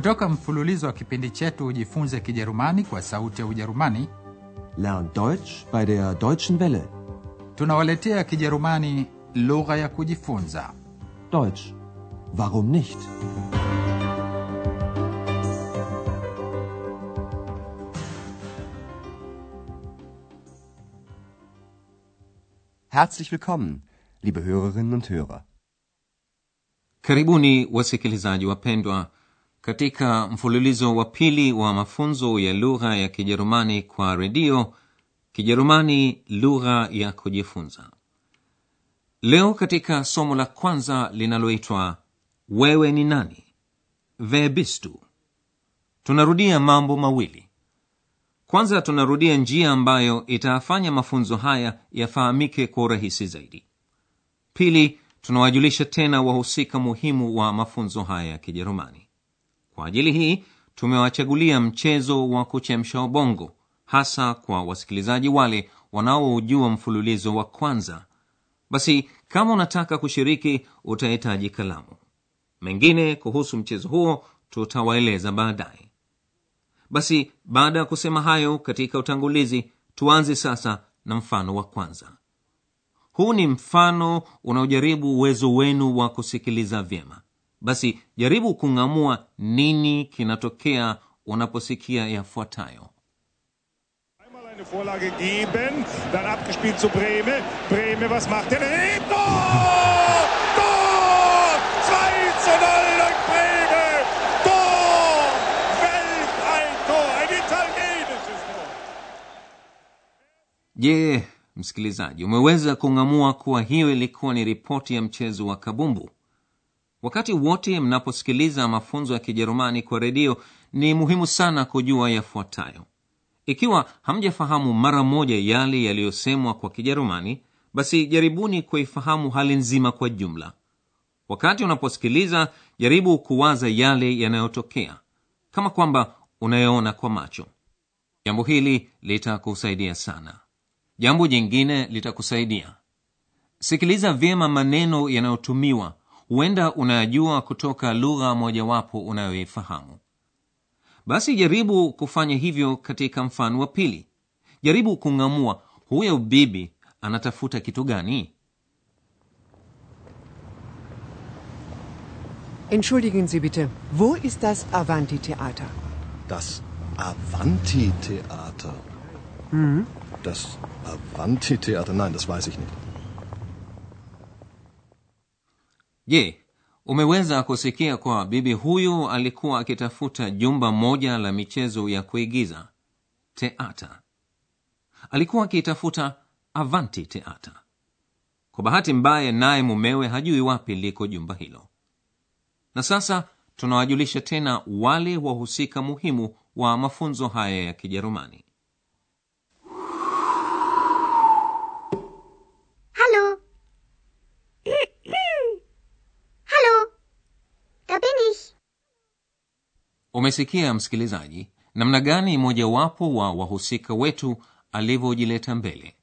kutoka mfululizo wa kipindi chetu ujifunze kijerumani kwa sauti ya ujerumani Lern Deutsch bei der Deutschen Welle. tunawaletea kijerumani lugha ya kujifunza Deutsch. Warum nicht? Herzlich willkommen, liebe Hörerinnen und Hörer. karibuni wasikilizaji wapendwa katika mfululizo wa pili wa mafunzo ya lugha ya kijerumani kwa redio kijerumani lugha ya kujifunza. Leo katika somo la kwanza linaloitwa wewe ni nani? Wer bist du? Tunarudia mambo mawili. Kwanza tunarudia njia ambayo itayafanya mafunzo haya yafahamike kwa urahisi zaidi. Pili tunawajulisha tena wahusika muhimu wa mafunzo haya ya kijerumani kwa ajili hii tumewachagulia mchezo wa kuchemsha ubongo hasa kwa wasikilizaji wale wanaoujua mfululizo wa kwanza. Basi kama unataka kushiriki utahitaji kalamu. Mengine kuhusu mchezo huo tutawaeleza baadaye. Basi baada ya kusema hayo katika utangulizi tuanze sasa na mfano wa kwanza. Huu ni mfano unaojaribu uwezo wenu wa kusikiliza vyema basi jaribu kung'amua nini kinatokea unaposikia yafuatayo eine Vorlage geben, dann abgespielt zu Breme. Breme, was macht er? Daneben! Tor! Tor! 2 zu 0 durch Breme! Tor! Welch ein Tor! Ein italienisches Tor! je msikilizaji umeweza kung'amua kuwa hiyo ilikuwa ni ripoti ya mchezo wa kabumbu wakati wote mnaposikiliza mafunzo ya kijerumani kwa redio ni muhimu sana kujua yafuatayo. Ikiwa hamjafahamu mara moja yale yaliyosemwa kwa kijerumani basi jaribuni kuifahamu hali nzima kwa jumla. Wakati unaposikiliza jaribu kuwaza yale yanayotokea kama kwamba unayoona kwa macho. Jambo hili litakusaidia sana. Jambo jingine litakusaidia. Sikiliza vyema maneno yanayotumiwa huenda unayajua kutoka lugha mojawapo unayoifahamu basi jaribu kufanya hivyo katika mfano wa pili jaribu kung'amua huyo bibi anatafuta kitu gani Entschuldigen Sie bitte, wo ist das Avanti-Theater? Das Avanti-Theater. Das Avanti-Theater, nein, das weiß ich nicht. Je umeweza kusikia kwa bibi huyu alikuwa akitafuta jumba moja la michezo ya kuigiza? Teata. Alikuwa akiitafuta avanti teata. Kwa bahati mbaya naye mumewe hajui wapi liko jumba hilo. Na sasa tunawajulisha tena wale wahusika muhimu wa mafunzo haya ya kijerumani Hallo. Hallo. Da bin ich. Umesikia msikilizaji namna gani mojawapo wa wahusika wetu alivyojileta mbele?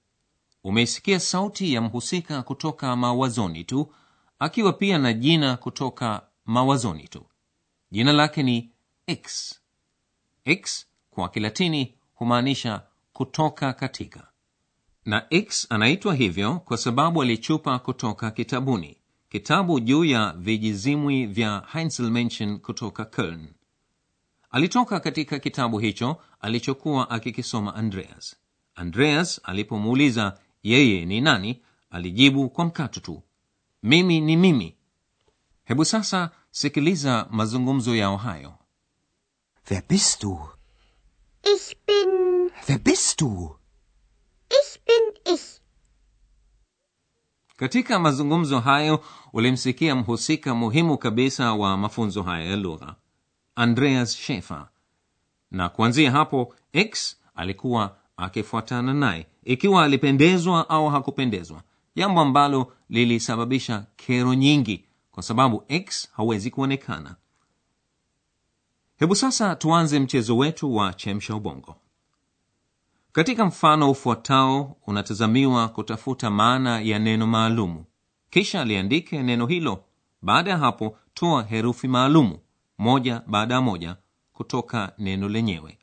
Umeisikia sauti ya mhusika kutoka mawazoni tu akiwa pia na jina kutoka mawazoni tu. Jina lake ni x. X kwa kilatini humaanisha kutoka katika. Na x anaitwa hivyo kwa sababu alichupa kutoka kitabuni. Kitabu juu ya vijizimwi vya heinzelmenchen kutoka köln alitoka katika kitabu hicho alichokuwa akikisoma andreas andreas alipomuuliza yeye ni nani alijibu kwa mkato tu mimi ni mimi hebu sasa sikiliza mazungumzo yao hayo Wer bist du? Ich bin. Wer bist du? Ich bin ich. katika mazungumzo hayo ulimsikia mhusika muhimu kabisa wa mafunzo haya ya lugha andreas shefer na kuanzia hapo x alikuwa akifuatana naye ikiwa alipendezwa au hakupendezwa jambo ambalo lilisababisha kero nyingi kwa sababu x hawezi kuonekana. Hebu sasa tuanze mchezo wetu wa chemsha ubongo. Katika mfano ufuatao unatazamiwa kutafuta maana ya neno maalumu. Kisha liandike neno hilo. Baada ya hapo toa herufi maalumu moja baada ya moja kutoka neno lenyewe.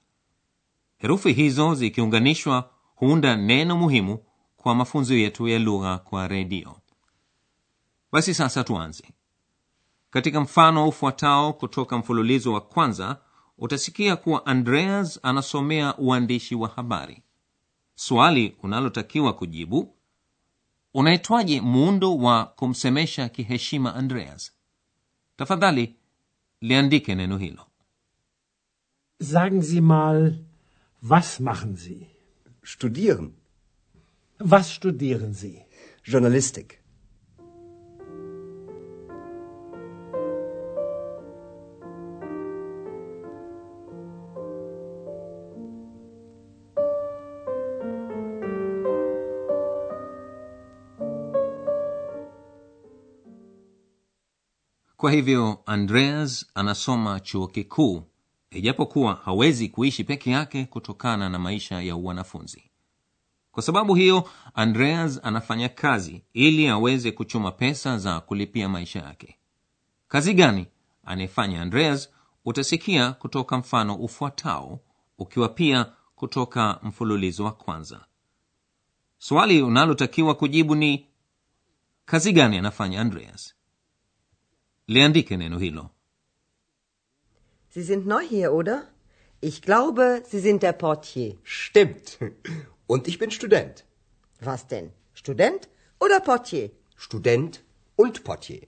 Herufi hizo zikiunganishwa huunda neno muhimu kwa mafunzo yetu ya lugha kwa redio. Basi sasa tuanze. Katika mfano ufuatao kutoka mfululizo wa kwanza utasikia kuwa andreas anasomea uandishi wa habari. Swali unalotakiwa kujibu unaitwaje muundo wa kumsemesha kiheshima andreas? Tafadhali liandike neno hilo Sagen Sie mal, was machen Sie? Studieren. Was studieren Sie? Journalistik. Kwa hivyo andreas anasoma chuo kikuu ijapokuwa hawezi kuishi peke yake kutokana na maisha ya wanafunzi. Kwa sababu hiyo andreas anafanya kazi ili aweze kuchuma pesa za kulipia maisha yake. Kazi gani anayefanya andreas? Utasikia kutoka mfano ufuatao ukiwa pia kutoka mfululizo wa kwanza. Swali unalotakiwa kujibu ni kazi gani anafanya andreas liandike neno hilo Sie sind neu hier, oder? Ich glaube, Sie sind der Portier. Stimmt. Und ich bin Student. Was denn? Student oder Portier? Student und Portier.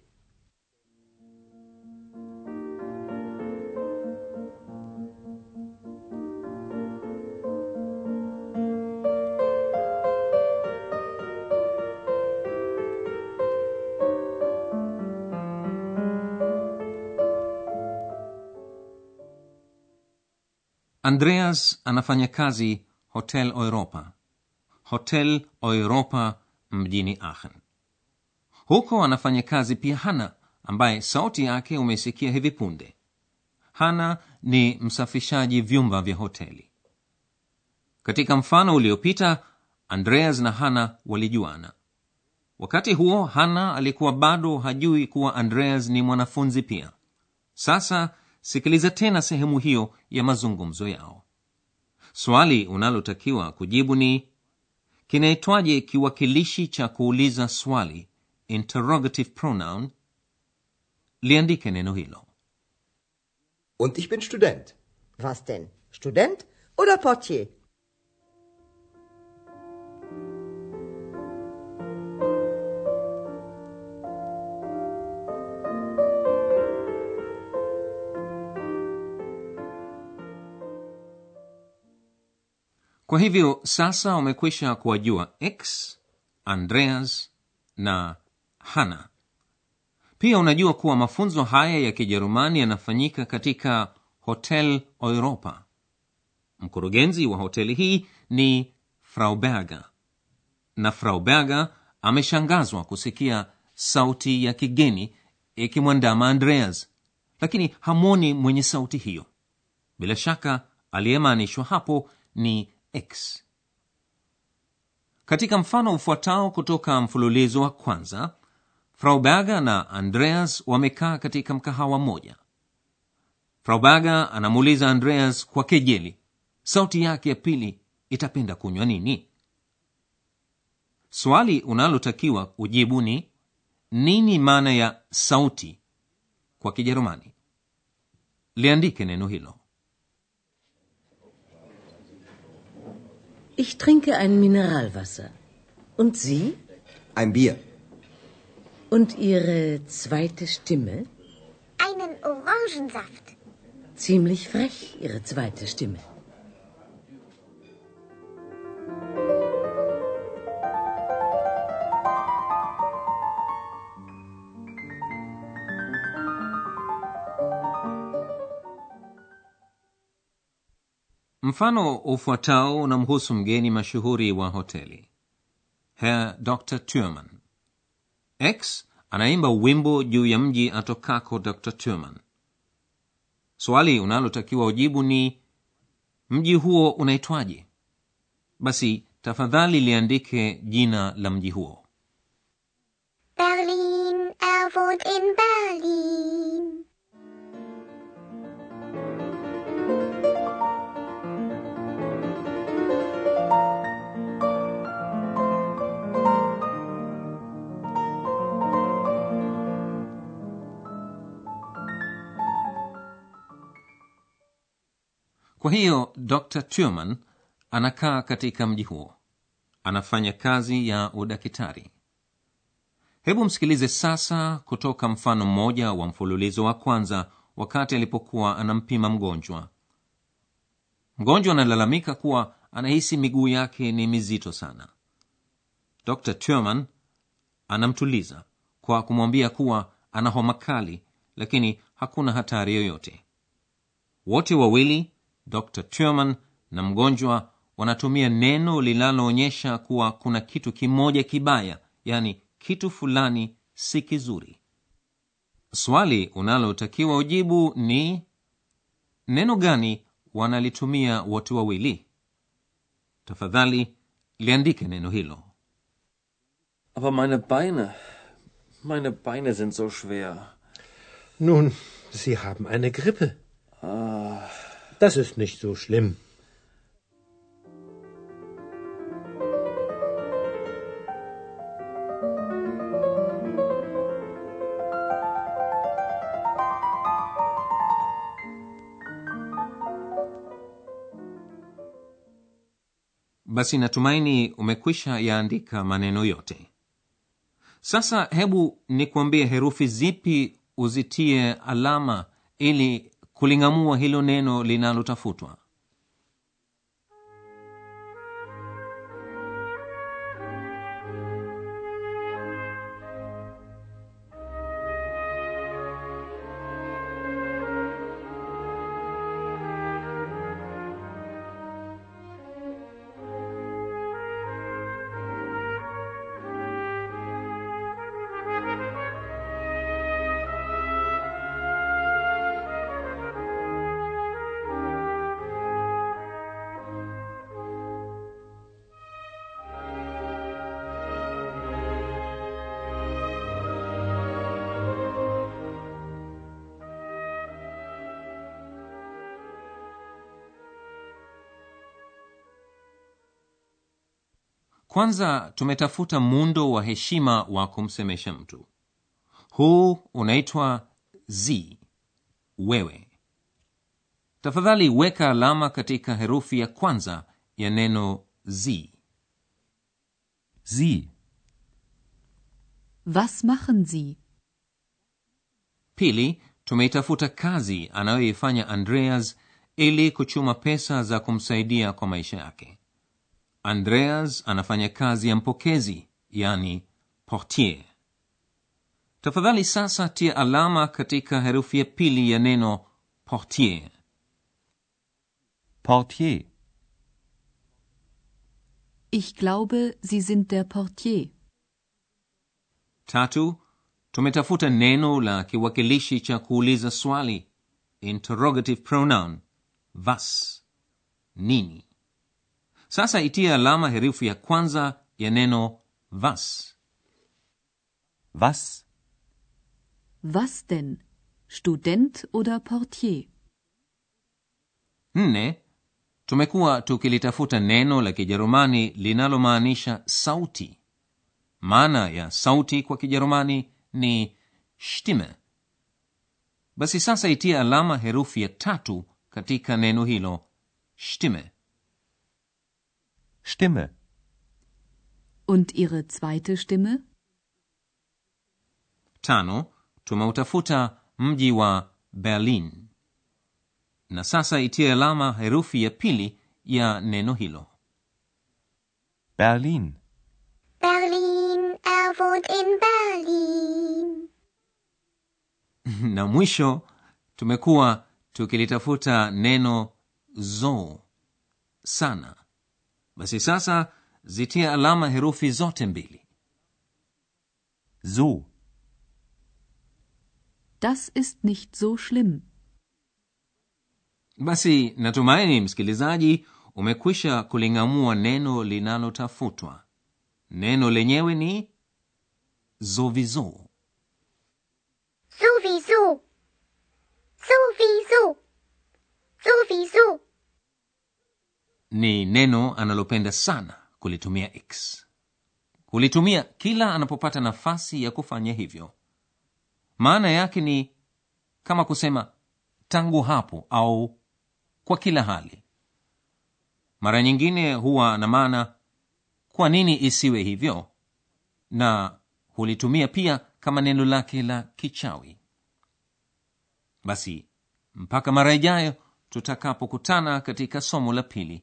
Andreas anafanya kazi hotel europa. Hotel europa mjini aachen. Huko anafanya kazi pia hana ambaye sauti yake umesikia hivi punde. Hana ni msafishaji vyumba vya hoteli. Katika mfano uliopita andreas na hana walijuana. Wakati huo hana alikuwa bado hajui kuwa andreas ni mwanafunzi pia. Sasa sikiliza tena sehemu hiyo ya mazungumzo yao swali unalotakiwa kujibu ni kinaitwaje kiwakilishi cha kuuliza swali interrogative pronoun liandike neno hilo Und ich bin Student. Was denn? Student oder Portier? Kwa hivyo sasa umekwisha kuwajua x andreas na hana pia unajua kuwa mafunzo haya ya kijerumani yanafanyika katika hotel europa. Mkurugenzi wa hoteli hii ni frauberger na frauberger ameshangazwa kusikia sauti ya kigeni ikimwandama andreas lakini hamwoni mwenye sauti hiyo. Bila shaka aliyemaanishwa hapo ni x. Katika mfano ufuatao kutoka mfululizo wa kwanza fraubaga na andreas wamekaa katika mkahawa mmoja. Fraubaga anamuuliza andreas kwa kejeli sauti yake ya pili itapenda kunywa nini? Swali unalotakiwa ujibu ni nini maana ya sauti kwa kijerumani? Liandike neno hilo Ich trinke ein Mineralwasser. Und Sie? Ein Bier. Und Ihre zweite Stimme? Einen Orangensaft. Ziemlich frech, Ihre zweite Stimme. Mfano ufuatao unamhusu mgeni mashuhuri wa hoteli. Herr dr turman x anaimba wimbo juu ya mji atokako dr turman swali unalotakiwa ujibu ni mji huo unaitwaje? Basi tafadhali liandike jina la mji huo. Berlin, er wohnt in Berlin. Kwa hiyo dr turman anakaa katika mji huo. Anafanya kazi ya udakitari. Hebu msikilize sasa kutoka mfano mmoja wa mfululizo wa kwanza wakati alipokuwa anampima mgonjwa. Mgonjwa analalamika kuwa anahisi miguu yake ni mizito sana. Dr turman anamtuliza kwa kumwambia kuwa ana homa kali lakini hakuna hatari yoyote. Wote wawili dr turman na mgonjwa wanatumia neno linaloonyesha kuwa kuna kitu kimoja kibaya yani kitu fulani si kizuri swali unalotakiwa ujibu ni neno gani wanalitumia wote wawili tafadhali liandike neno hilo Aber meine Beine, meine Beine sind so schwer. Nun, Sie haben eine Grippe. Ah, Das ist nicht so schlimm. basi natumaini umekwisha yaandika maneno yote sasa hebu nikuambie herufi zipi uzitie alama ili kuling'amua hilo neno linalotafutwa kwanza tumetafuta muundo wa heshima wa kumsemesha mtu huu unaitwa z wewe tafadhali weka alama katika herufi ya kwanza ya neno z Sie. Was machen Sie? pili tumeitafuta kazi anayoifanya andreas ili kuchuma pesa za kumsaidia kwa maisha yake andreas anafanya kazi ya mpokezi yani portier. Tafadhali sasa tia alama katika herufi ya pili ya neno portier. Portier. Ich glaube, Sie sind der Portier. tatu tumetafuta neno la kiwakilishi cha kuuliza swali. Interrogative pronoun. Vas. Nini sasa itie alama herufi ya kwanza ya neno was Was? Was denn? Student oder Portier? nne tumekuwa tukilitafuta neno la kijerumani linalomaanisha sauti maana ya sauti kwa kijerumani ni stimme basi sasa itie alama herufi ya tatu katika neno hilo stimme Stimme. Und Ihre zweite Stimme? tano tumeutafuta mji wa berlin na sasa itie alama herufi ya pili ya neno hilo Berlin. Berlin, er wohnt in Berlin. na mwisho tumekuwa tukilitafuta neno zo sana basi sasa zitie alama herufi zote mbili So. Das ist nicht so schlimm. basi natumaini msikilizaji umekwisha kuling'amua neno linalotafutwa neno lenyewe ni zovizo Sowieso. Sowieso. Sowieso. Ni neno analopenda sana kulitumia x. Hulitumia kila anapopata nafasi ya kufanya hivyo. Maana yake ni kama kusema tangu hapo au kwa kila hali. Mara nyingine huwa na maana kwa nini isiwe hivyo? Na hulitumia pia kama neno lake la kichawi. Basi mpaka mara ijayo tutakapokutana katika somo la pili